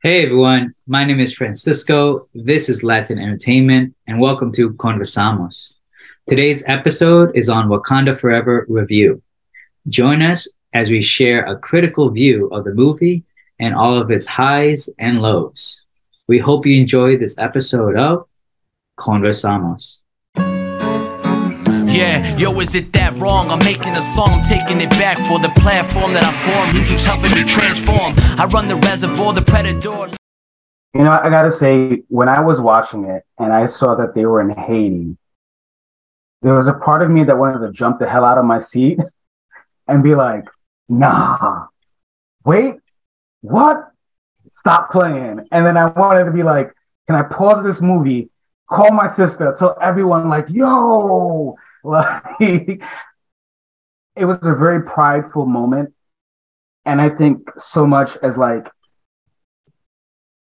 Hey everyone, my name is Francisco. This is Latin Entertainment, and welcome to Conversamos. Today's episode is on Wakanda Forever review. Join us as we share a critical view of the movie and all of its highs and lows. We hope you enjoy this episode of Conversamos. Yeah, yo, is it that wrong? I'm making a song, I'm taking it back for the platform that I formed. Music's helping me transform. I run the reservoir, the predator. You know, I gotta say, when I was watching it and I saw that they were in Haiti, there was a part of me that wanted to jump the hell out of my seat and be like, nah, wait, what? Stop playing. And then I wanted to be like, can I pause this movie, call my sister, tell everyone, like, yo, like, it was a very prideful moment. And I think so much as like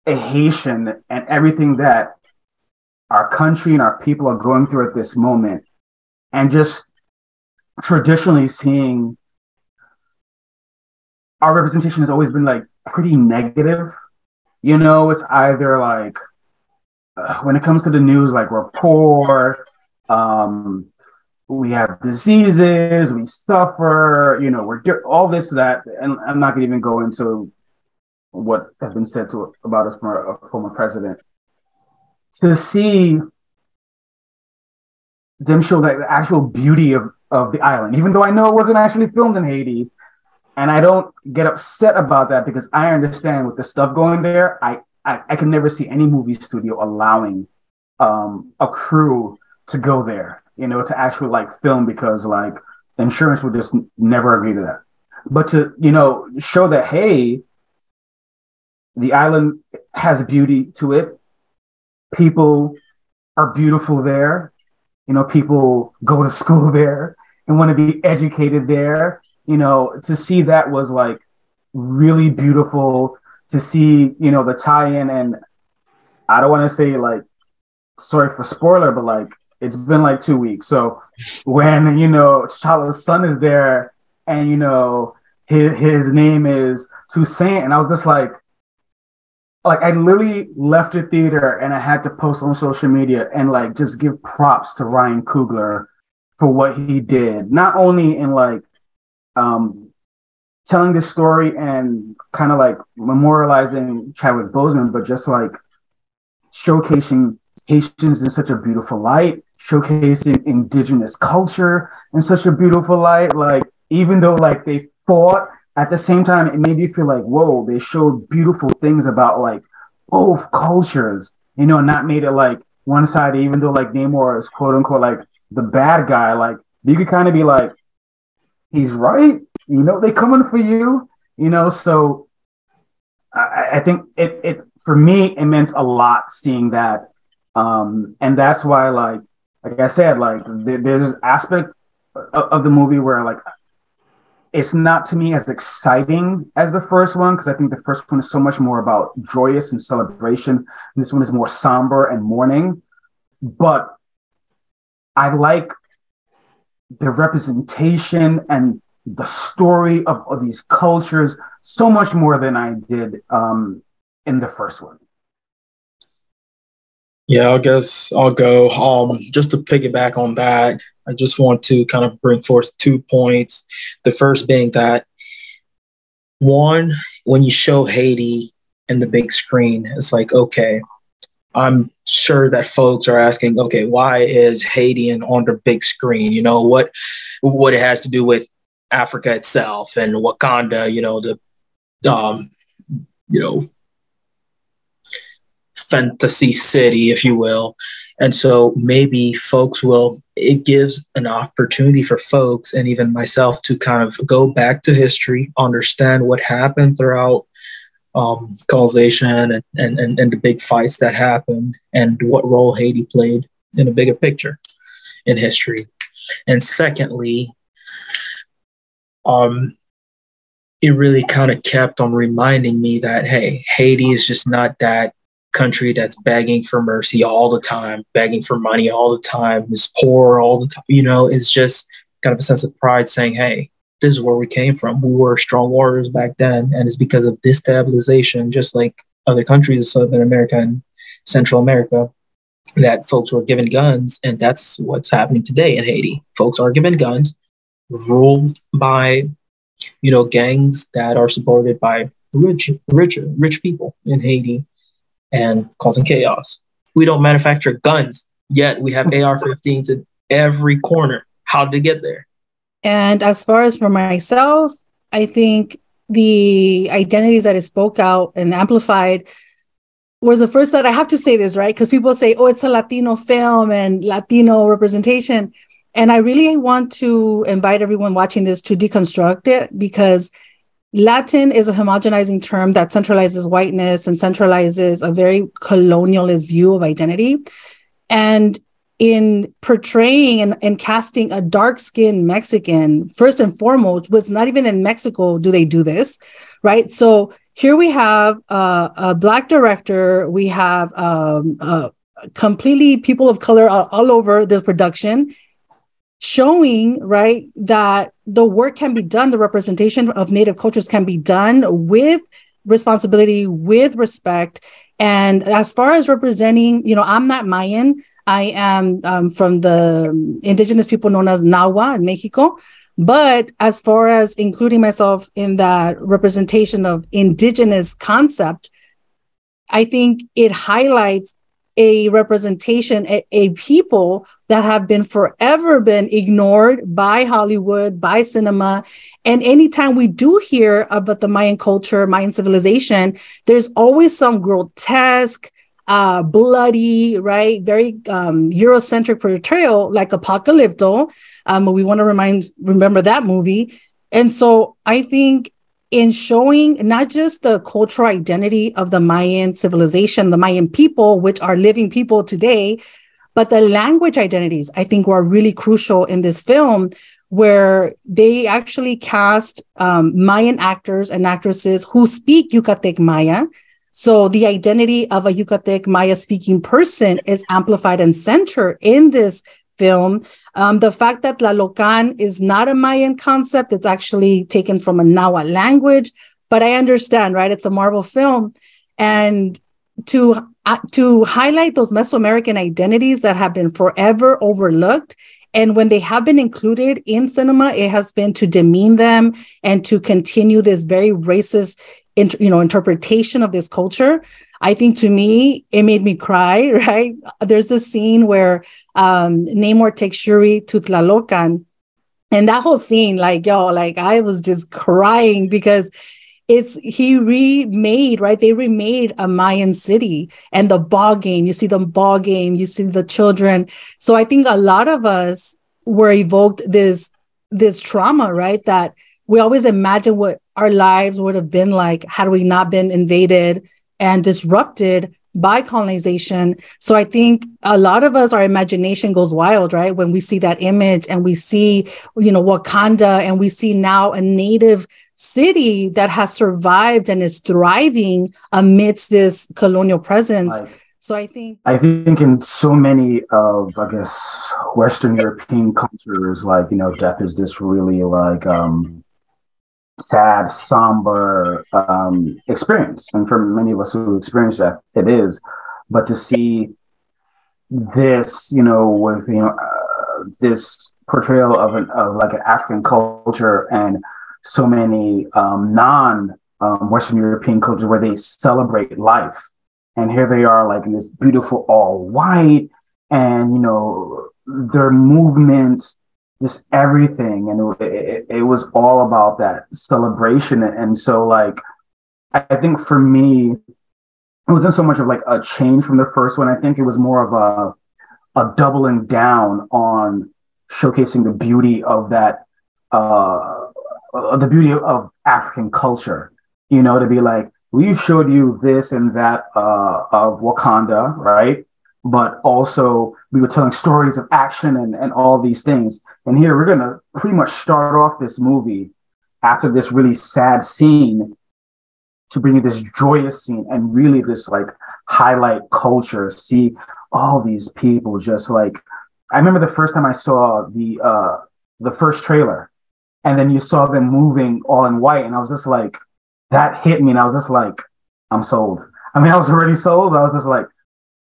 a Haitian and everything that our country and our people are going through at this moment, and just traditionally seeing our representation has always been like pretty negative. You know, it's either like uh, when it comes to the news, like we're poor, um, we have diseases, we suffer, you know, we're all this, that, and I'm not gonna even go into what has been said to about us from a, former president. To see them show the actual beauty of, of the island, even though I know it wasn't actually filmed in Haiti, and I don't get upset about that because I understand with the stuff going there, I I, I can never see any movie studio allowing um, a crew to go there you know, to actually like film because like insurance would just never agree to that. But to, you know, show that, hey, the island has beauty to it. People are beautiful there. You know, people go to school there and want to be educated there. You know, to see that was like really beautiful to see, you know, the tie in. And I don't want to say like, sorry for spoiler, but like it's been like two weeks. So when you know T'Challa's son is there, and you know his his name is Toussaint, and I was just like, like I literally left the theater and I had to post on social media and like just give props to Ryan Coogler for what he did, not only in like um telling the story and kind of like memorializing Chadwick Boseman, but just like showcasing Haitians in such a beautiful light showcasing indigenous culture in such a beautiful light. Like, even though like they fought at the same time, it made you feel like, whoa, they showed beautiful things about like both cultures, you know, not made it like one side, even though like Namor is quote unquote like the bad guy, like you could kind of be like, he's right, you know, they coming for you, you know, so I, I think it it for me it meant a lot seeing that. Um, and that's why like like I said, like there, there's aspect of, of, the movie where like it's not to me as exciting as the first one because I think the first one is so much more about joyous and celebration. And this one is more somber and mourning. But I like the representation and the story of, of these cultures so much more than I did um, in the first one. Yeah, I guess I'll go. Um, just to piggyback on that, I just want to kind of bring forth two points. The first being that one, when you show Haiti in the big screen, it's like, okay, I'm sure that folks are asking, okay, why is Haiti on the big screen? You know, what what it has to do with Africa itself and Wakanda, you know, the um, you know, fantasy city, if you will. And so maybe folks will, it gives an opportunity for folks and even myself to kind of go back to history, understand what happened throughout um, colonization and, and, and, and the big fights that happened and what role Haiti played in a bigger picture in history. And secondly, um, it really kind of kept on reminding me that, hey, Haiti is just not that country that's begging for mercy all the time, begging for money all the time, is poor all the time. You know, it's just kind of a sense of pride saying, hey, this is where we came from. We were strong warriors back then. And it's because of destabilization, just like other countries, Southern America and Central America, that folks were given guns, and that's what's happening today in Haiti. Folks are given guns, ruled by, you know, gangs that are supported by rich, rich, rich people in Haiti, and causing chaos. We don't manufacture guns yet. We have AR-15s in every corner. How did it get there? And as far as for myself, I think the identities that I spoke out and amplified was the first that I have to say this, right? Because people say, oh, it's a Latino film and Latino representation. And I really want to invite everyone watching this to deconstruct it because Latin is a homogenizing term that centralizes whiteness and centralizes a very colonialist view of identity. And in portraying and, and casting a dark skinned Mexican, first and foremost, was not even in Mexico do they do this, right? So here we have uh, a Black director, we have um, uh, completely people of color all, all over this production showing right that the work can be done the representation of native cultures can be done with responsibility with respect and as far as representing you know i'm not mayan I am um, from the indigenous people known as Nahua in Mexico. But as far as including myself in that representation of indigenous concept, I think it highlights a representation, a, a, people that have been forever been ignored by Hollywood, by cinema. And anytime we do hear about the Mayan culture, Mayan civilization, there's always some grotesque, uh, bloody, right? Very um, Eurocentric portrayal, like Apocalypto. Um, we want to remind remember that movie. And so I think in showing not just the cultural identity of the Mayan civilization, the Mayan people, which are living people today, but the language identities, I think, were really crucial in this film, where they actually cast um, Mayan actors and actresses who speak Yucatec Maya. So the identity of a Yucatec Maya speaking person is amplified and centered in this film. Um, the fact that Tlalocan is not a Mayan concept, it's actually taken from a Nahua language, but I understand, right? It's a Marvel film. And to uh, to highlight those Mesoamerican identities that have been forever overlooked and when they have been included in cinema, it has been to demean them and to continue this very racist you know interpretation of this culture i think to me it made me cry right? There's this scene where um namor takes shuri to tlalocan and that whole scene like yo like i was just crying because it's he remade right? They remade a mayan city and the ball game. You see the ball game you see the children. So i think a lot of us were evoked this this trauma right? That we always imagine what our lives would have been like had we not been invaded and disrupted by colonization. So I think a lot of us, our imagination goes wild, right? When we see that image and we see, you know, Wakanda and we see now a native city that has survived and is thriving amidst this colonial presence. Right. So I think I think in so many of I guess Western European cultures, like you know, death is this really like um sad, somber um, experience. And for many of us who experience that, it is. But to see this, you know, with you know uh, this portrayal of an of like an African culture and so many um, non um, Western European cultures where they celebrate life, and here they are like in this beautiful all white, and you know their movement just everything and it, it, it, was all about that celebration and so like i think for me it wasn't so much of like a change from the first one. I think it was more of a a doubling down on showcasing the beauty of that uh the beauty of african culture you know to be like we've showed you this and that uh of wakanda right but also we were telling stories of action and, and all these things. And here we're gonna pretty much start off this movie after this really sad scene to bring you this joyous scene and really just like highlight culture, see all these people just like I remember the first time I saw the uh the first trailer and then you saw them moving all in white and I was just like that hit me and I was just like I'm sold. I mean, I was already sold. I was just like,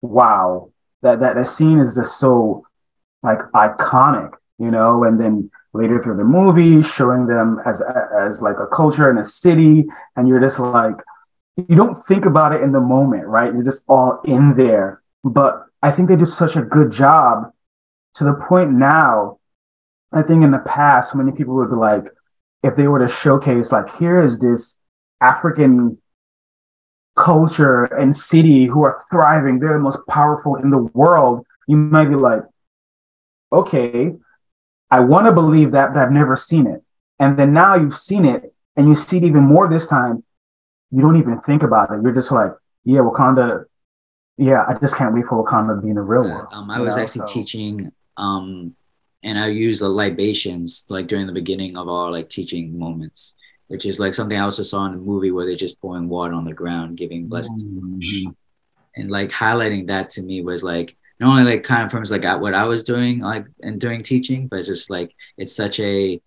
wow, that that that scene is just so like iconic, you know. And then later through the movie, showing them as as like a culture and a city, and you're just like, you don't think about it in the moment, right? You're just all in there. But I think they do such a good job to the point now. I think in the past, many people would be like, if they were to showcase, like, here is this African culture and city who are thriving, they're the most powerful in the world, you might be like, okay, I want to believe that, but I've never seen it. And then now you've seen it and you see it even more this time. You don't even think about it. You're just like, yeah, Wakanda. Yeah, I just can't wait for Wakanda to be in the real world. Um, I was know? actually so. teaching, um, and I use the libations like during the beginning of our like teaching moments which is like something I also saw in a movie where they're just pouring water on the ground, giving blessings. Mm-hmm. And like highlighting that to me was like not only like kind of from like what I was doing like and doing teaching, but just like it's such a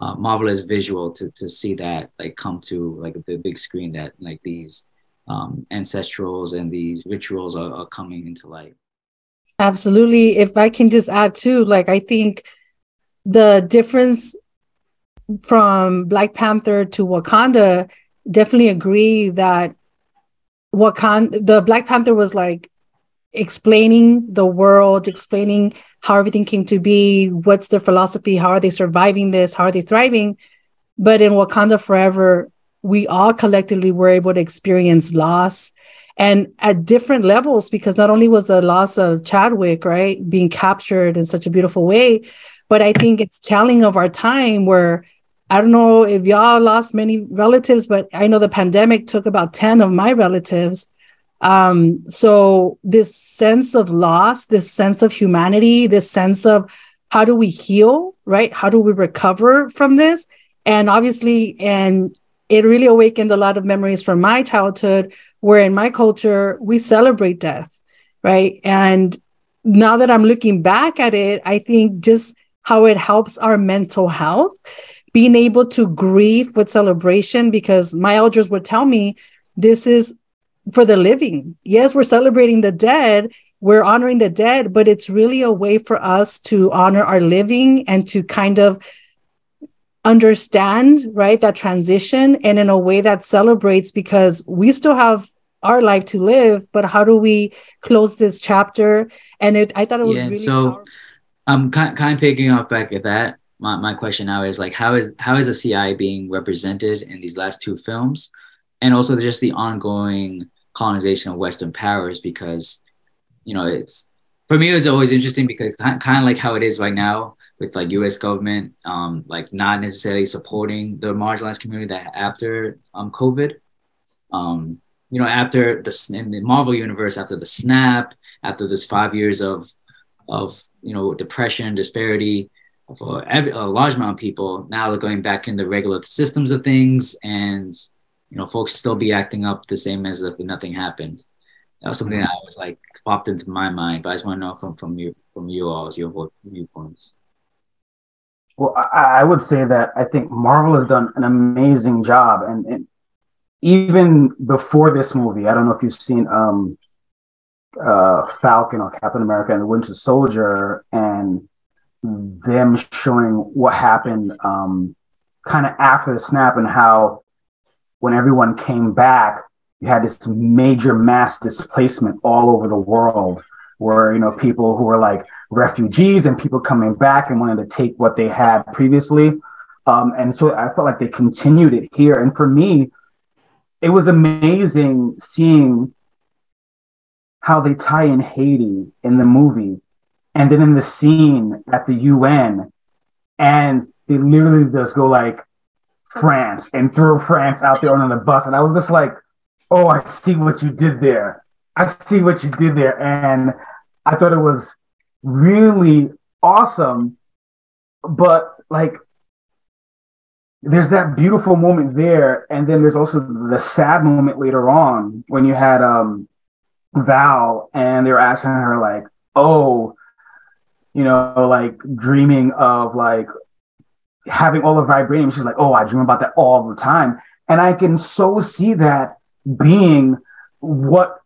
uh, marvelous visual to to see that like come to like the big screen that like these um, ancestrals and these rituals are, are coming into light. Absolutely. If I can just add too, like I think the difference from Black Panther to Wakanda, definitely agree that Wakanda, the Black Panther was like explaining the world, explaining how everything came to be, what's their philosophy, how are they surviving this, how are they thriving. But in Wakanda Forever, we all collectively were able to experience loss and at different levels because not only was the loss of Chadwick, right, being captured in such a beautiful way, but I think it's telling of our time where I don't know if y'all lost many relatives, but I know the pandemic took about 10 of my relatives. Um, so this sense of loss, this sense of humanity, this sense of how do we heal, right? How do we recover from this? And obviously, and it really awakened a lot of memories from my childhood, where in my culture, we celebrate death, right? And now that I'm looking back at it, I think just how it helps our mental health being able to grieve with celebration because my elders would tell me this is for the living. Yes, we're celebrating the dead, we're honoring the dead, but it's really a way for us to honor our living and to kind of understand, right, that transition and in a way that celebrates because we still have our life to live, but how do we close this chapter? And it, I thought it was yeah, really so. I'm kind, kind of picking up back at that my, my question now is like how is how is the CI being represented in these last two films, and also just the ongoing colonization of Western powers because you know it's for me it was always interesting because kind, kind of like how it is right now with like U.S. government um like not necessarily supporting the marginalized community that after um COVID um you know after the in the Marvel universe after the snap after this five years of of you know depression disparity for every, a large amount of people now they're going back into regular systems of things and you know folks still be acting up the same as if nothing happened. That was something that was like popped into my mind but i just want to know from from you from you all your viewpoints. Well I, I would say that i think marvel has done an amazing job and, and even before this movie i don't know if you've seen um uh falcon or captain america and the winter soldier and them showing what happened um, kind of after the snap and how when everyone came back, you had this major mass displacement all over the world where, you know, people who were like refugees and people coming back and wanted to take what they had previously. Um, and so I felt like they continued it here. And for me, it was amazing seeing how they tie in Haiti in the movie and then in the scene at the UN, and they literally just go like France and throw France out there on the bus, and I was just like, "Oh, I see what you did there. I see what you did there," and I thought it was really awesome. But like, there's that beautiful moment there, and then there's also the sad moment later on when you had um Val, and they were asking her like, "Oh." You know, like dreaming of like having all the vibranium. She's like, oh, I dream about that all the time. And I can so see that being what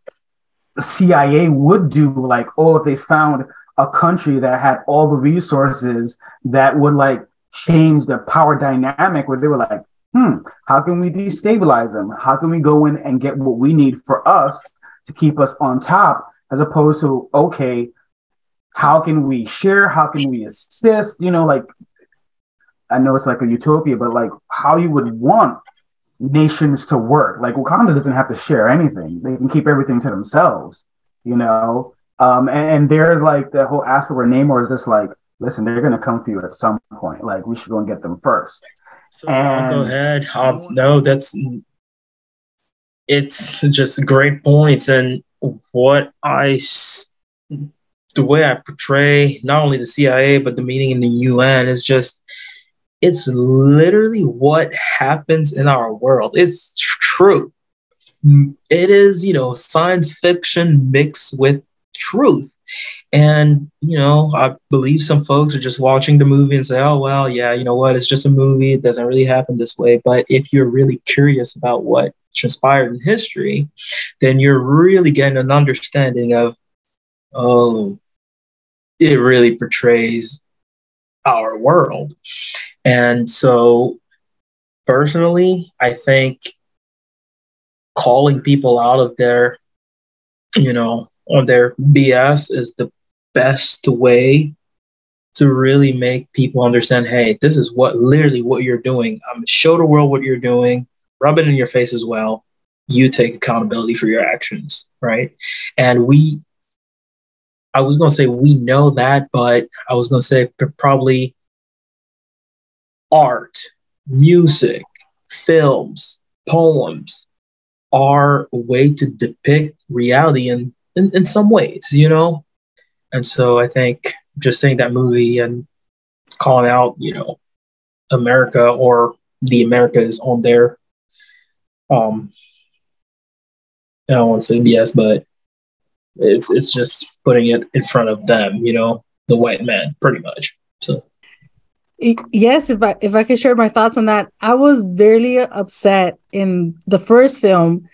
CIA would do, like, oh, if they found a country that had all the resources that would like change the power dynamic where they were like, hmm, how can we destabilize them? How can we go in and get what we need for us to keep us on top, as opposed to, okay, how can we share? How can we assist? You know, like, I know it's like a utopia, but like how you would want nations to work. Like Wakanda doesn't have to share anything; they can keep everything to themselves. You know, um, and, and, there's like the whole aspect where Namor is just like, listen, they're gonna come for you at some point. Like we should go and get them first. So and, go ahead. Um, no, that's it's just great points, and what I the way I portray not only the CIA but the meeting in the UN is just it's literally what happens in our world. It's true. It is, you know, science fiction mixed with truth. And, you know, I believe some folks are just watching the movie and say, oh, well, yeah, you know what? It's just a movie. It doesn't really happen this way. But if you're really curious about what transpired in history, then you're really getting an understanding of, oh, it really portrays our world. And so, personally, I think calling people out of their, you know, on their BS is the best way to really make people understand hey this is what literally what you're doing. I'm um, show the world what you're doing rub it in your face as well. You take accountability for your actions right? And we i was going to say we know that but i was going to say probably art music films poems are a way to depict reality in in, in some ways, you know? And so I think just seeing that movie and calling out, you know, America or the Americas on there. um I don't want to say BS, but it's it's just putting it in front of them, you know, the white man, pretty much. So yes, if I if I could share my thoughts on that, I was very upset in the first film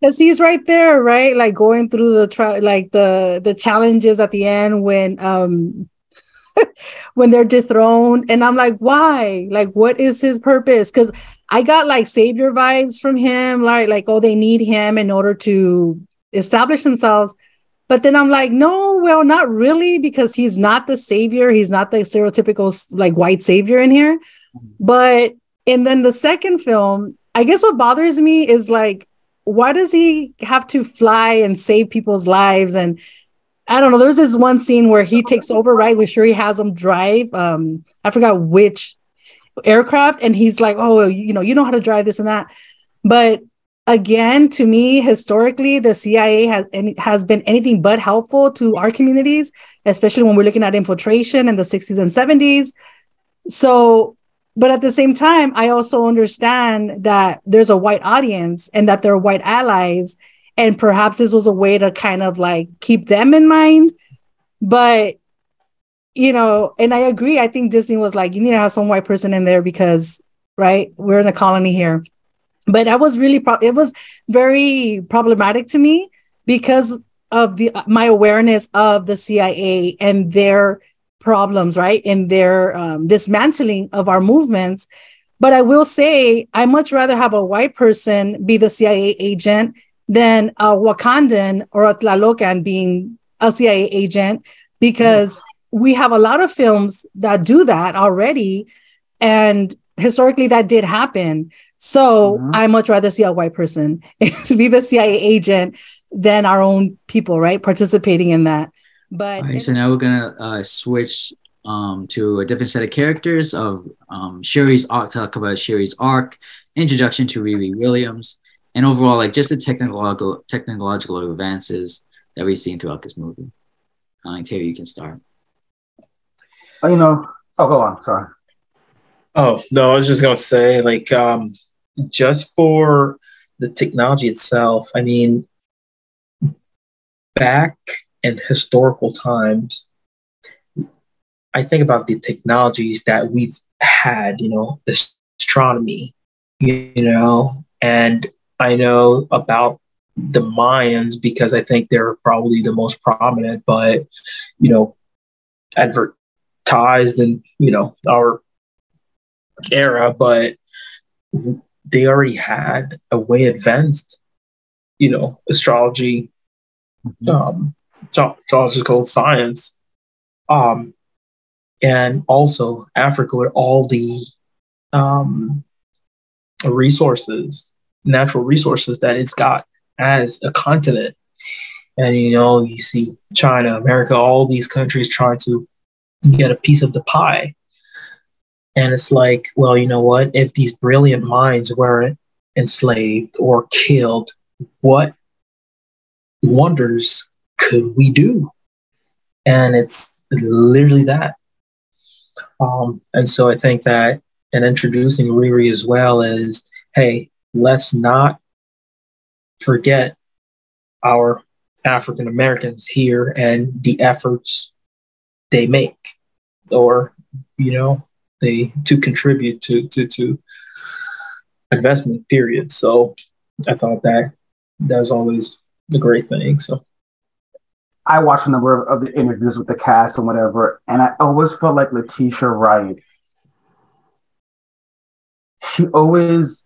because he's right there, right? Like going through the tri- like the the challenges at the end when um when they're dethroned, and I'm like, why? Like, what is his purpose? Because I got like savior vibes from him, like like oh, they need him in order to establish themselves. But then I'm like, no, well, not really, because he's not the savior. He's not the stereotypical like white savior in here. But and then the second film, I guess what bothers me is like why does he have to fly and save people's lives? And I don't know. There's this one scene where he takes over, right? Where Shuri has him drive. Um, I forgot which aircraft, and he's like, "Oh, you know, you know how to drive this and that." But again, to me, historically, the CIA has has been anything but helpful to our communities, especially when we're looking at infiltration in the 60s and 70s. So but at the same time i also understand that there's a white audience and that there are white allies and perhaps this was a way to kind of like keep them in mind but you know and i agree i think disney was like you need to have some white person in there because right we're in a colony here but that was really pro- it was very problematic to me because of the my awareness of the cia and their problems, right, in their um, dismantling of our movements. But I will say, I much rather have a white person be the CIA agent than a Wakandan or a Tlalocan being a CIA agent, because we have a lot of films that do that already. And historically, that did happen. So mm-hmm. I much rather see a white person be the CIA agent than our own people, right, participating in that. But right, so now we're gonna uh, switch um, to a different set of characters of um, Shuri's arc. Talk about Shuri's arc, introduction to Riri Williams, and overall, like just the technological technological advances that we've seen throughout this movie. Uh, Terry, you can start. Oh, you know, oh, go on. Sorry. Oh no, I was just gonna say, like, um, just for the technology itself. I mean, back in historical times, I think about the technologies that we've had, you know, astronomy, you know, and I know about the Mayans because I think they're probably the most prominent, but you know, advertised in you know our era, but they already had a way advanced, you know, astrology, mm-hmm. um, astrological science, um, and also Africa with all the um, resources, natural resources that it's got as a continent. And you know, you see China, America, all these countries trying to get a piece of the pie. And it's like, well, you know what? If these brilliant minds weren't enslaved or killed, what wonders could we do? And it's literally that. Um, and so I think that and introducing Riri as well is hey, let's not forget our African Americans here and the efforts they make or you know they to contribute to to to investment period so i thought that that was always the great thing so i watched a number of, of the interviews with the cast and whatever and i always felt like letitia wright she always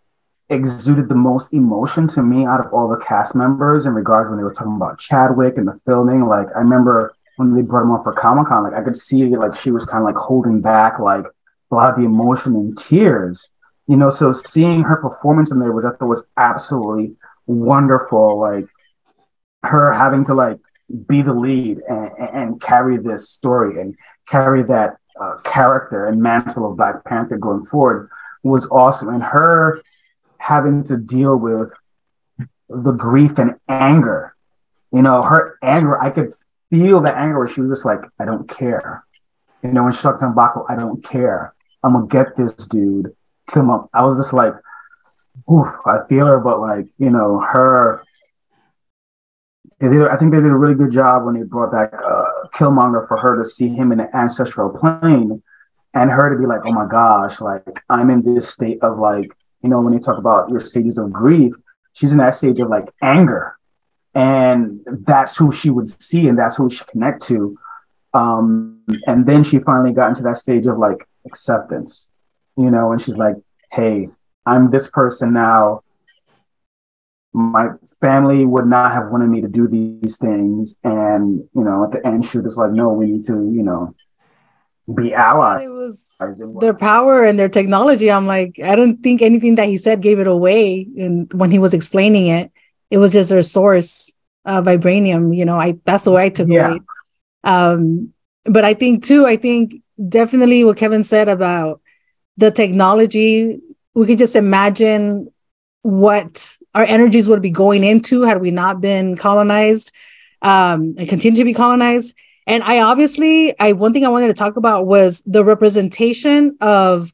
exuded the most emotion to me out of all the cast members in regards when they were talking about Chadwick and the filming. Like I remember when they brought him on for Comic Con, like I could see like she was kind of like holding back like a lot of the emotion and tears. You know, so seeing her performance in there, which I thought was absolutely wonderful, like her having to like be the lead and, and carry this story and carry that uh, character and mantle of Black Panther going forward was awesome. And her having to deal with the grief and anger. You know, her anger, I could feel the anger where she was just like, I don't care. You know, when she talked to Mbaku, I don't care. I'm gonna get this dude. Come up. I was just like, oof, I feel her, but like, you know, her did, I think they did a really good job when they brought back uh, Killmonger for her to see him in the ancestral plane and her to be like, oh my gosh, like I'm in this state of like you know, when you talk about your stages of grief, she's in that stage of like anger. And that's who she would see and that's who she connect to. Um, and then she finally got into that stage of like acceptance, you know, and she's like, hey, I'm this person now. My family would not have wanted me to do these things. And, you know, at the end, she was like, no, we need to, you know, be allies. It was their power and their technology. I'm like, I don't think anything that he said gave it away. And when he was explaining it, it was just their source, uh, vibranium. You know, I that's the way I took yeah. away. Um, but I think too, I think definitely what Kevin said about the technology. We could just imagine what our energies would be going into had we not been colonized um, and continue to be colonized and I obviously, I one thing I wanted to talk about was the representation of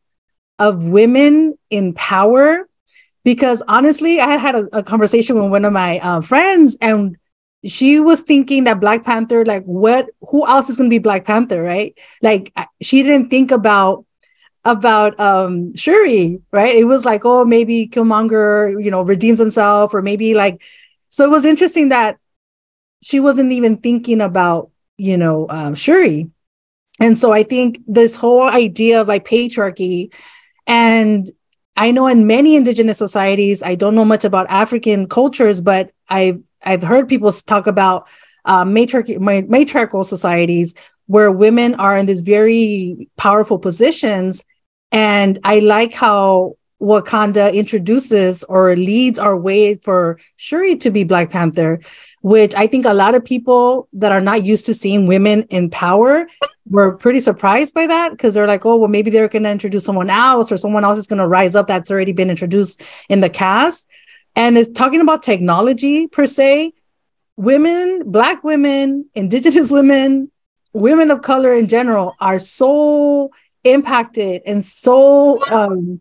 of women in power, because honestly, I had a, a conversation with one of my uh, friends, and she was thinking that Black Panther, like, what? Who else is going to be Black Panther, right? Like, she didn't think about about um Shuri, right? It was like, oh, maybe Killmonger, you know, redeems himself, or maybe like. So it was interesting that she wasn't even thinking about you know, um, Shuri. And so I think this whole idea of like patriarchy, and I know in many indigenous societies, I don't know much about African cultures, but I've I've heard people talk about uh, matriarch- matriarchal societies where women are in these very powerful positions. And I like how Wakanda introduces or leads our way for Shuri to be Black Panther, which I think a lot of people that are not used to seeing women in power were pretty surprised by that because they're like, oh, well, maybe they're going to introduce someone else or someone else is going to rise up that's already been introduced in the cast. And it's talking about technology per se. Women, Black women, Indigenous women, women of color in general are so impacted and so um,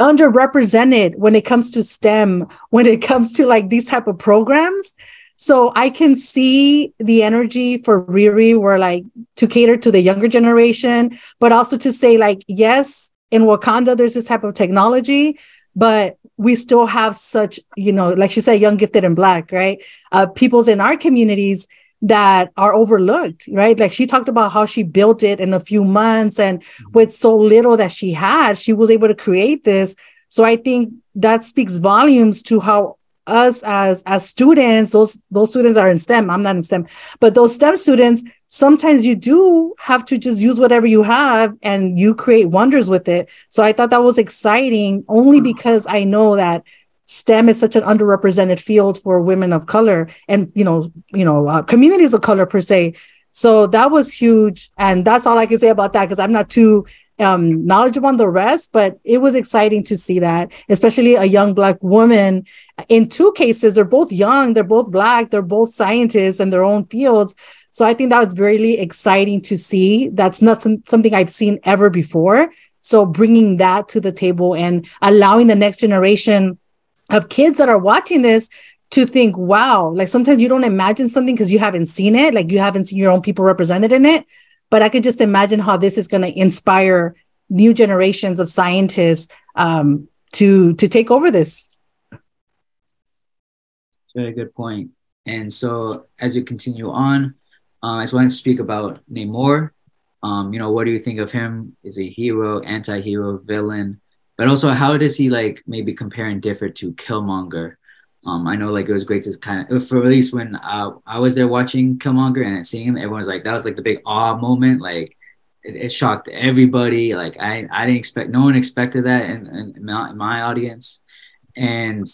underrepresented when it comes to STEM, when it comes to like these type of programs. So I can see the energy for Riri where like to cater to the younger generation, but also to say like, yes, in Wakanda, there's this type of technology, but we still have such, you know, like she said, young, gifted, and black, right? Uh, peoples in our communities that are overlooked, right? Like she talked about how she built it in a few months and mm-hmm. with so little that she had, she was able to create this. So I think that speaks volumes to how us as as students those those students are in stem i'm not in stem but those stem students sometimes you do have to just use whatever you have and you create wonders with it so i thought that was exciting only mm. because i know that STEM is such an underrepresented field for women of color and you know you know uh, communities of color per se. So that was huge, and that's all I can say about that because I'm not too um, knowledgeable on the rest, but it was exciting to see that, especially a young black woman. In two cases, they're both young, they're both black, they're both scientists in their own fields. So I think that was really exciting to see. That's not some, something I've seen ever before. So bringing that to the table and allowing the next generation of kids that are watching this to think, wow, like sometimes you don't imagine something because you haven't seen it, like you haven't seen your own people represented in it. But I could just imagine how this is going to inspire new generations of scientists um, to to take over this. Very good point. And so, as you continue on, uh, I just wanted to speak about Namor. Um, you know, what do you think of him? Is he a hero, anti-hero, villain? but also how does he like maybe compare and differ to Killmonger? Um, I know like it was great to kind of for at least when uh, I was there watching Killmonger and seeing him, everyone was like that was like the big awe moment. Like it, it shocked everybody. Like I I didn't expect no one expected that in, in, in my, in my audience, and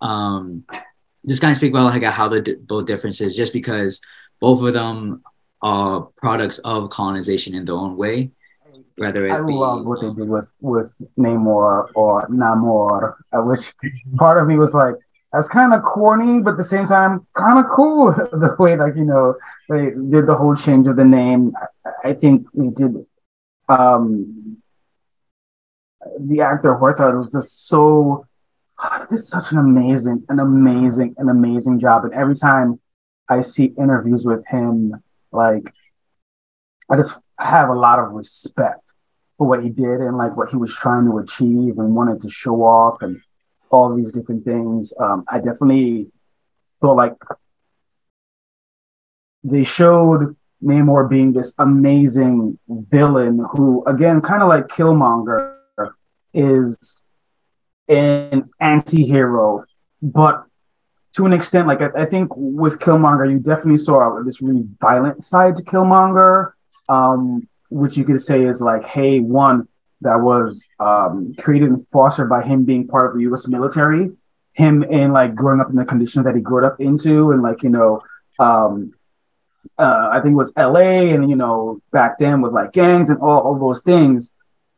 um, just kind of speak about like how the both differences, just because both of them are products of colonization in their own way whether it I be, love what they did with with Namor or Namor, uh, which part of me was like, that's kind of corny, but at the same time, kind of cool. the way, like you know, they did the whole change of the name. I, I think they did. Um, the actor Huerta was just so oh, did such an amazing, an amazing, an amazing job. And every time I see interviews with him, like I just have a lot of respect for what he did and like what he was trying to achieve and wanted to show off and all these different things. Um, I definitely felt like they showed Namor being this amazing villain who, again, kind of like Killmonger, is an anti-hero, but to an extent, like I, I, think with Killmonger, you definitely saw this really violent side to Killmonger. Um, which you could say is like, hey, one that was um, created and fostered by him being part of the U.S. military, him in like growing up in the conditions that he grew up into, and like you know, um, uh, I think it was L.A. and you know back then with like gangs and all, all those things.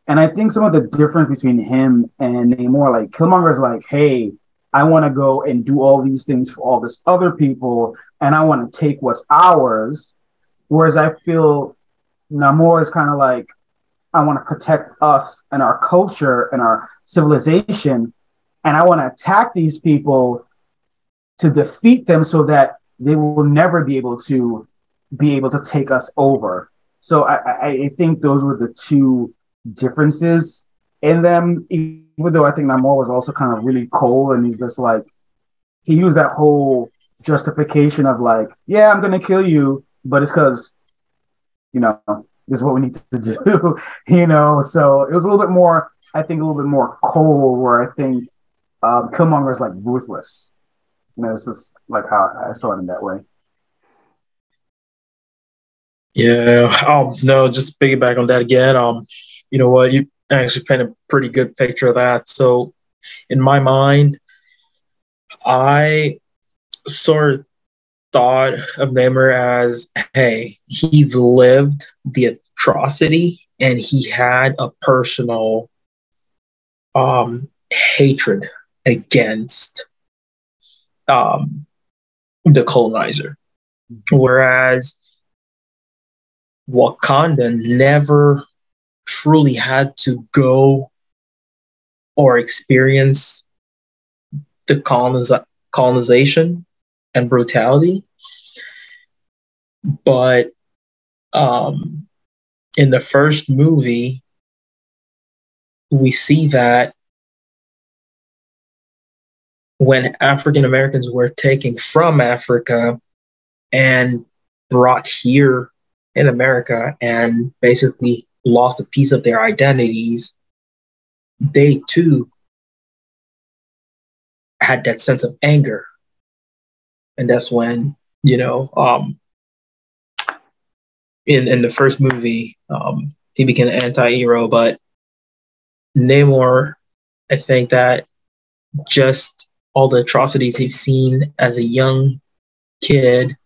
And I think some of the difference between him and Namor, like Killmonger is like, hey, I want to go and do all these things for all this other people, and I want to take what's ours. Whereas I feel Namor is kind of like, I want to protect us and our culture and our civilization, and I want to attack these people to defeat them so that they will never be able to be able to take us over. So I, I think those were the two differences in them. Even though I think Namor was also kind of really cold, and he's just like he used that whole justification of like, yeah, I'm gonna kill you, but it's because you know, this is what we need to do, you know. So it was a little bit more, I think, a little bit more cold, where I think um, Killmonger is like ruthless. You know, it's just like how I saw it in that way. Yeah. Um. No. Just piggyback on that again. Um. You know what? You actually paint a pretty good picture of that. So, in my mind, I sort of thought of Namor as, hey, he lived the atrocity and he had a personal um, hatred against um, the colonizer. Whereas Wakanda never truly had to go or experience the coloniz- colonization and brutality. But um, in the first movie, we see that when African Americans were taken from Africa and brought here in America and basically lost a piece of their identities, they too had that sense of anger. And that's when, you know, um, in, in the first movie, um, he became an anti-hero, but Namor, I think that just all the atrocities he's seen as a young kid,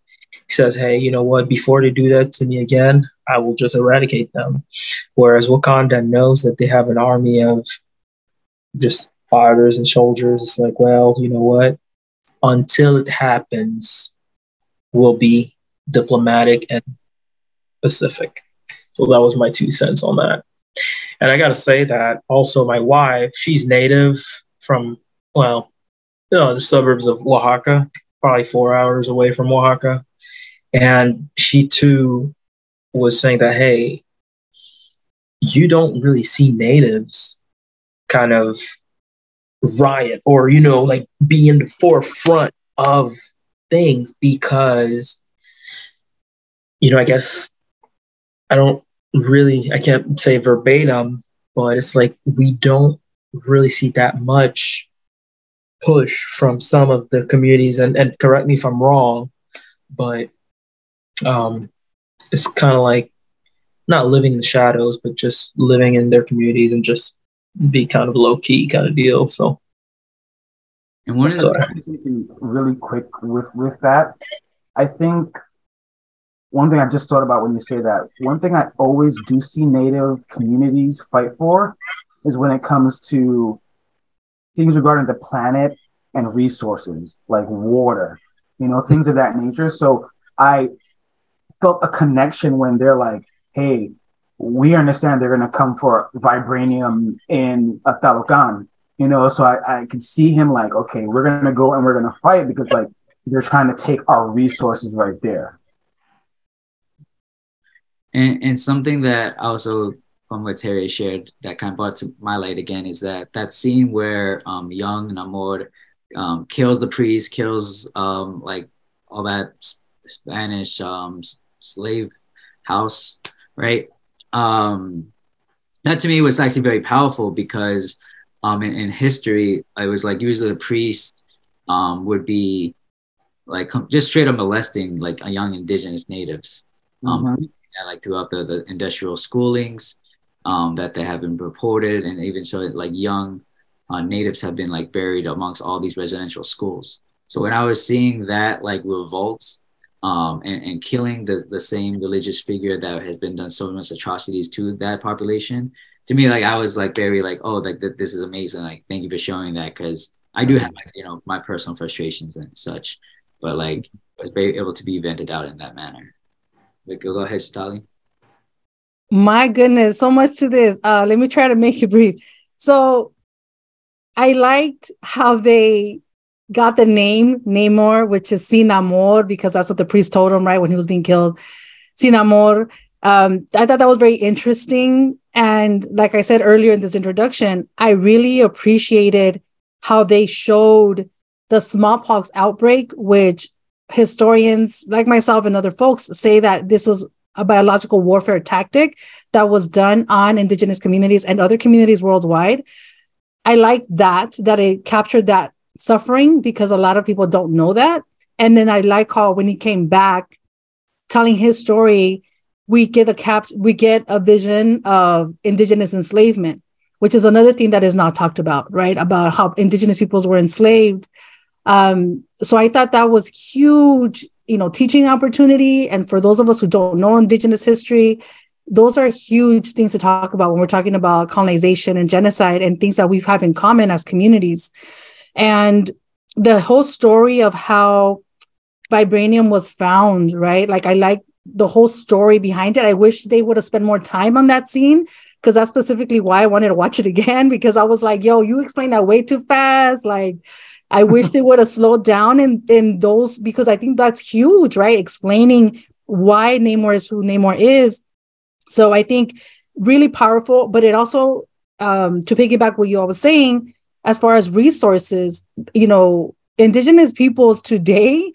he says, Hey, you know what? Before they do that to me again, I will just eradicate them. Whereas Wakanda knows that they have an army of just fighters and soldiers. It's like, well, you know what? Until it happens, we'll be diplomatic and pacific. So that was my two cents on that. And I got to say that also my wife, she's native from, well, you know, the suburbs of Oaxaca, probably four hours away from Oaxaca. And she too was saying that, hey, you don't really see natives kind of riot or, you know, like be in the forefront of things because, you know, I guess I don't really, I can't say verbatim, but it's like we don't really see that much push from some of the communities. And, and correct me if I'm wrong, but um, it's kind of like not living in the shadows, but just living in their communities and just be kind of low key kind of deal. So, and one of the really quick with with that, I think one thing I just thought about when you say that, one thing I always do see Native communities fight for is when it comes to things regarding the planet and resources like water, you know, things of that nature. So I felt a connection when they're like, hey, we understand they're going to come for vibranium in Talokan, you know, so I, I can see him like, okay, we're going to go and we're going to fight because like they're trying to take our resources right there. And, and something that also from what Terry shared that kind of brought to my light again is that that scene where um, young Namor um, kills the priest, kills um, like all that Spanish um, slave house, right? Um, that to me was actually very powerful because um, in, in history, I was like usually the priest um, would be like just straight up molesting like a young indigenous natives. Um, mm-hmm like throughout the, the industrial schoolings um, that they have been reported, and even so, like young uh, natives have been like buried amongst all these residential schools. So when I was seeing that like revolt um, and, and killing the, the same religious figure that has been done so much atrocities to that population, to me, like I was like very like, oh, like th- this is amazing. Like, thank you for showing that because I do have like, you know my personal frustrations and such, but like I was very able to be vented out in that manner. Like, go ahead, Stali. My goodness, so much to this. Uh, let me try to make it brief. So, I liked how they got the name Namor, which is Sin because that's what the priest told him, right, when he was being killed. Sin. Um, I thought that was very interesting. And like I said earlier in this introduction, I really appreciated how they showed the smallpox outbreak, which historians like myself and other folks say that this was a biological warfare tactic that was done on indigenous communities and other communities worldwide. I like that, that it captured that suffering because a lot of people don't know that. And then I like how when he came back telling his story, we get a cap we get a vision of indigenous enslavement, which is another thing that is not talked about, right? About how indigenous peoples were enslaved um, so I thought that was huge, you know, teaching opportunity. And for those of us who don't know Indigenous history, those are huge things to talk about when we're talking about colonization and genocide and things that we have in common as communities. And the whole story of how vibranium was found, right? Like I like the whole story behind it. I wish they would have spent more time on that scene because that's specifically why I wanted to watch it again because I was like, yo, you explained that way too fast. Like I wish they would have slowed down in, in those because I think that's huge, right? Explaining why Namor is who Namor is. So I think really powerful, but it also, um, to piggyback what you all was saying, as far as resources, you know, indigenous peoples today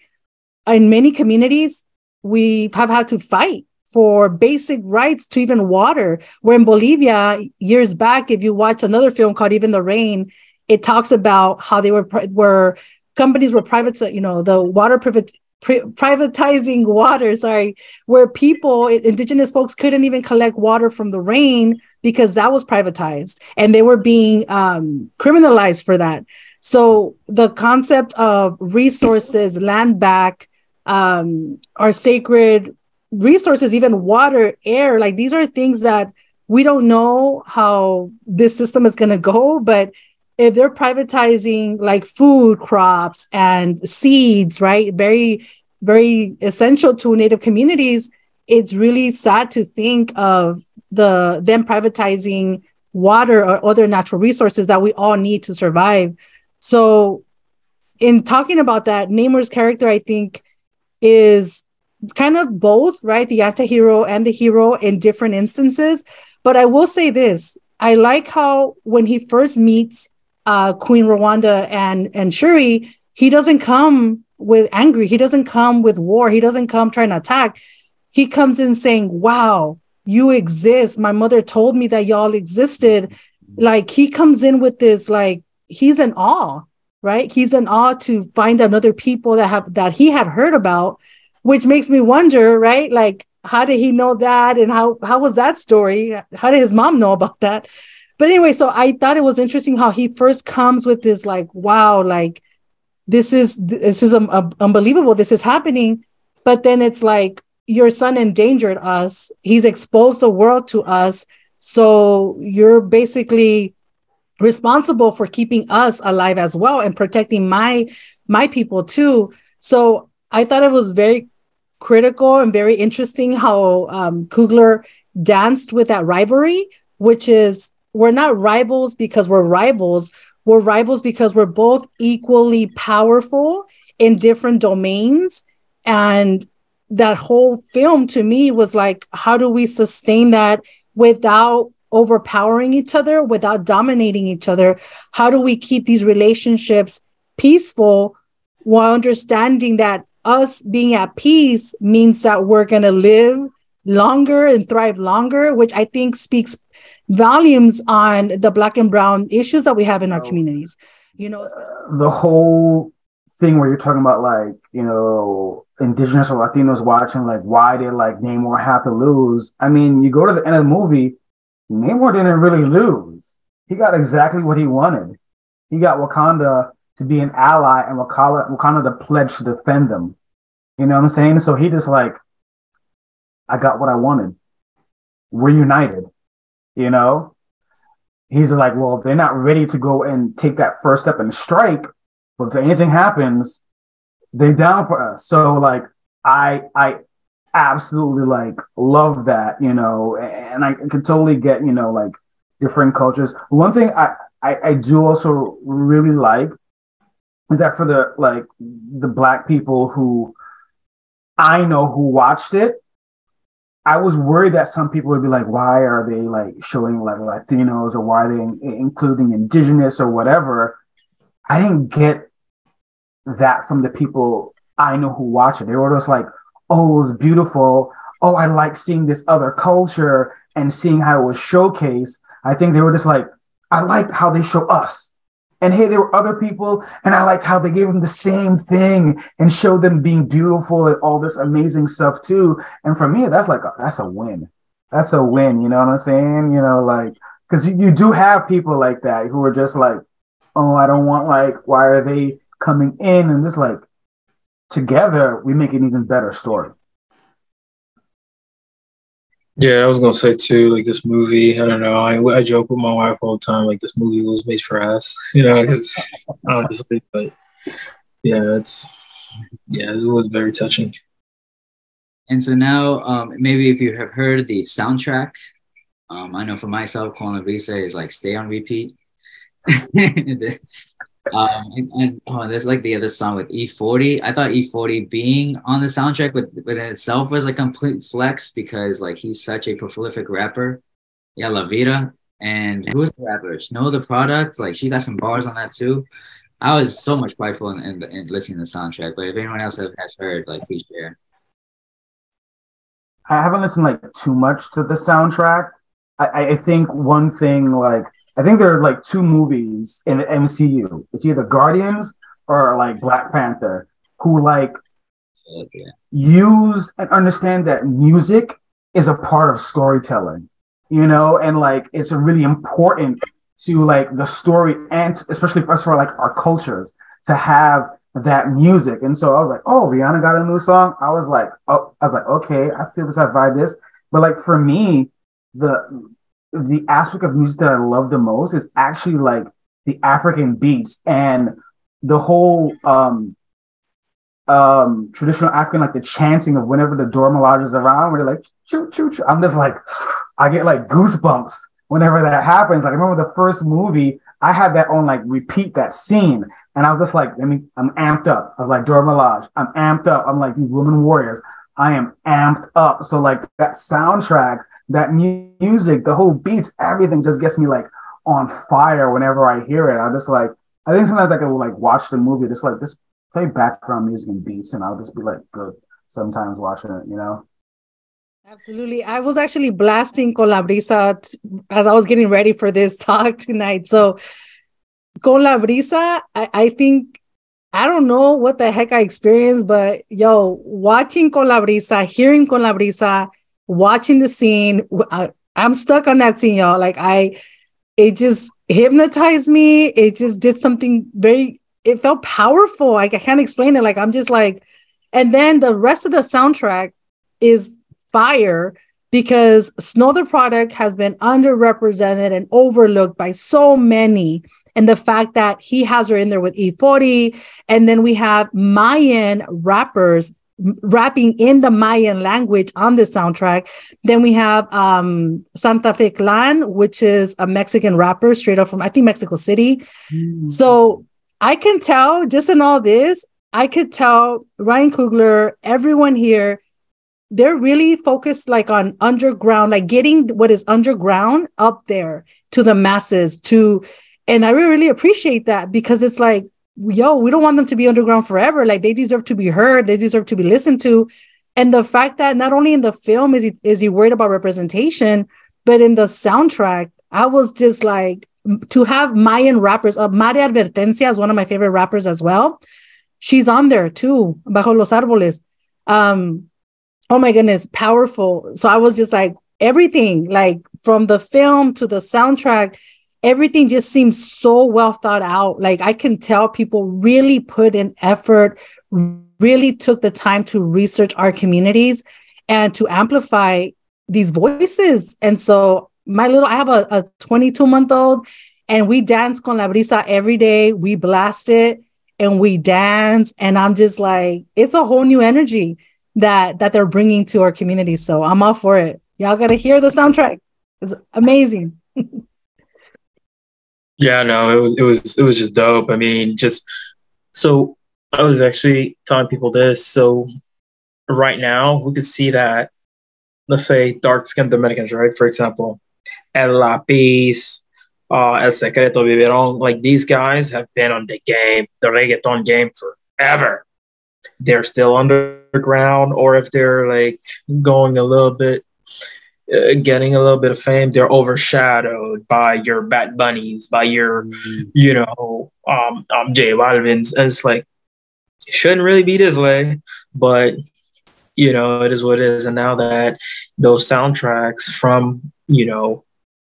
in many communities, we have had to fight for basic rights to even water. Where in Bolivia, years back, if you watch another film called Even the Rain, it talks about how they were were companies were private, you know, the water privatizing water sorry where people indigenous folks couldn't even collect water from the rain because that was privatized and they were being um, criminalized for that. So the concept of resources land back um, our sacred resources even water air like these are things that we don't know how this system is going to go but if they're privatizing like food crops and seeds, right? Very, very essential to native communities. It's really sad to think of the them privatizing water or other natural resources that we all need to survive. So in talking about that, Namor's character, I think, is kind of both, right? The anti-hero and the hero in different instances. But I will say this. I like how when he first meets uh, Queen Ramonda and and Shuri, he doesn't come with angry. He doesn't come with war. He doesn't come trying to attack. He comes in saying, "Wow, you exist. My mother told me that y'all existed." Like he comes in with this, like he's in awe, right? He's in awe to find another people that have that he had heard about, which makes me wonder, right? Like how did he know that, and how how was that story? How did his mom know about that? But anyway, so I thought it was interesting how he first comes with this like, wow, like this is this is unbelievable. This is happening, but then it's like your son endangered us. He's exposed the world to us. So you're basically responsible for keeping us alive as well and protecting my my people too. So I thought it was very critical and very interesting how um, Coogler danced with that rivalry, which is we're not rivals because we're rivals. We're rivals because we're both equally powerful in different domains. And that whole film to me was like, how do we sustain that without overpowering each other, without dominating each other? How do we keep these relationships peaceful while understanding that us being at peace means that we're going to live longer and thrive longer, which I think speaks volumes on the black and brown issues that we have in our oh. communities. You know, the whole thing where you're talking about like, you know, indigenous or Latinos watching like why did like Namor have to lose? I mean, you go to the end of the movie, Namor didn't really lose. He got exactly what he wanted. He got Wakanda to be an ally and Wakanda, Wakanda to pledge to defend them. You know what I'm saying? So he just like, I got what I wanted. We're united you know? He's like, well, they're not ready to go and take that first step and strike, but if anything happens, they're down for us. So like I I absolutely like love that, you know, and I can totally get, you know, like different cultures. One thing I, I, I do also really like is that for the like the black people who I know who watched it, I was worried that some people would be like, why are they like showing like Latinos or why are they in- including indigenous or whatever? I didn't get that from the people I know who watch it. They were just like, oh, it was beautiful. Oh, I like seeing this other culture and seeing how it was showcased. I think they were just like, I like how they show us. And hey, there were other people, and I like how they gave them the same thing and showed them being beautiful and all this amazing stuff too. And for me, that's like a, that's a win. That's a win. You know what I'm saying? You know, like because you, you do have people like that who are just like, oh, I don't want like, why are they coming in? And just like together, we make an even better story. Yeah, I was gonna say too. Like this movie, I don't know. I, I joke with my wife all the time. Like this movie was made for us, you know. Because obviously, but yeah, it's yeah, it was very touching. And so now, um, maybe if you have heard the soundtrack, um, I know for myself, Con Visa is like stay on repeat. Um, and, and oh, there's like the other song with E40. I thought E40 being on the soundtrack with, with itself was a complete flex because like he's such a prolific rapper. Yeah, La Vida. And who was the rapper? Snow Tha Product. Like she got some bars on that too. I was so much prideful in, in, in listening to the soundtrack. But if anyone else has heard, like please share. I haven't listened like too much to the soundtrack. I, I think one thing like I think there are like two movies in the MCU. It's either Guardians or like Black Panther, who like Okay. use and understand that music is a part of storytelling, you know, and like it's really important to like the story and especially for us for like our cultures to have that music. And so I was like, oh, Rihanna got a new song. I was like, oh, I was like, okay, I feel this, I vibe this. But like for me, the the aspect of music that I love the most is actually like the African beats and the whole um um traditional African like the chanting of whenever the Dora Milaje is around, where they're like choo choo choo. I'm just like I get like goosebumps whenever that happens. Like I remember the first movie, I had that on like repeat that scene, and I was just like, I mean, I'm amped up. I was like Dora Milaje, I'm amped up. I'm like these women warriors. I am amped up. So like that soundtrack, that mu- music, the whole beats, everything just gets me like on fire whenever I hear it. I just like I think sometimes I can like watch the movie, just like just play background music and beats, and I'll just be like good sometimes watching it, you know. Absolutely. I was actually blasting Con la Brisa t- as I was getting ready for this talk tonight. So, Con la Brisa, I, I think, I don't know what the heck I experienced, but yo, watching Con la Brisa, hearing Con la Brisa, watching the scene, I'm stuck on that scene, y'all. Like, I, it just hypnotized me. It just did something very, it felt powerful. Like, I can't explain it. Like, I'm just like, and then the rest of the soundtrack is fire because Snow Tha Product has been underrepresented and overlooked by so many. And the fact that he has her in there with E40, and then we have Mayan rappers rapping in the Mayan language on the soundtrack. Then we have um, Santa Fe Clan, which is a Mexican rapper straight up from, I think, Mexico City. So I can tell just in all this, I could tell Ryan Coogler, everyone here, they're really focused like on underground, like getting what is underground up there to the masses to and I really, really appreciate that because it's like, yo, we don't want them to be underground forever. Like they deserve to be heard, they deserve to be listened to. And the fact that not only in the film is he is he worried about representation, but in the soundtrack, I was just like to have Mayan rappers. Uh, Maria Advertencia is one of my favorite rappers as well. She's on there too, bajo los árboles. Um, oh my goodness, powerful. So I was just like everything, like from the film to the soundtrack, everything just seems so well thought out. Like I can tell people really put in effort, really took the time to research our communities and to amplify these voices. And so my little, I have a, a 22 month old and we dance con la brisa every day. We blast it and we dance. And I'm just like, it's a whole new energy that that they're bringing to our community. So I'm all for it. Y'all gotta hear the soundtrack. It's amazing. Yeah, no, it was it was it was just dope. I mean, just so I was actually telling people this. So right now we could see that let's say dark skinned Dominicans, right? For example, El Lapis, uh, El Secreto Viveron, like these guys have been on the game, the reggaeton game forever. They're still underground, or if they're like going a little bit uh, getting a little bit of fame, they're overshadowed by your Bad Bunnies, by your, you know, um, um, J Balvin's, and it's like it shouldn't really be this way, but you know, it is what it is. And now that those soundtracks from, you know,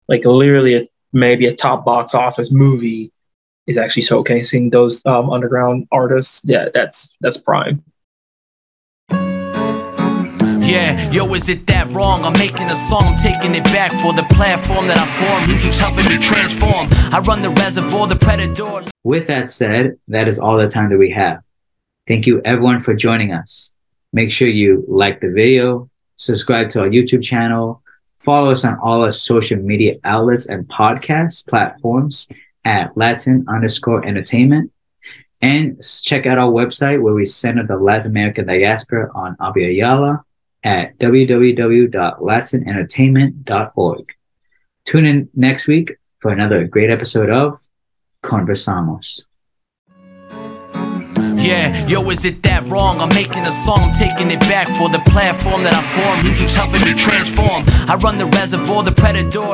like literally a, maybe a top box office movie is actually showcasing those um, underground artists, yeah, that's that's prime. Yeah, yo, is it that wrong? I'm making a song, I'm taking it back for the platform that I formed. Music's helping me transform. I run the reservoir, the predator. With that said, that is all the time that we have. Thank you everyone for joining us. Make sure you like the video, subscribe to our YouTube channel, follow us on all our social media outlets and podcast platforms at Latin underscore entertainment. And check out our website where we center the Latin American diaspora on Abya Yala at www.latinentertainment.org. Tune in next week for another great episode of Conversamos. Yeah, yo, is it that wrong? I'm making a song, I'm taking it back for the platform that I formed. Music's helping me transform. I run the reservoir, the predator.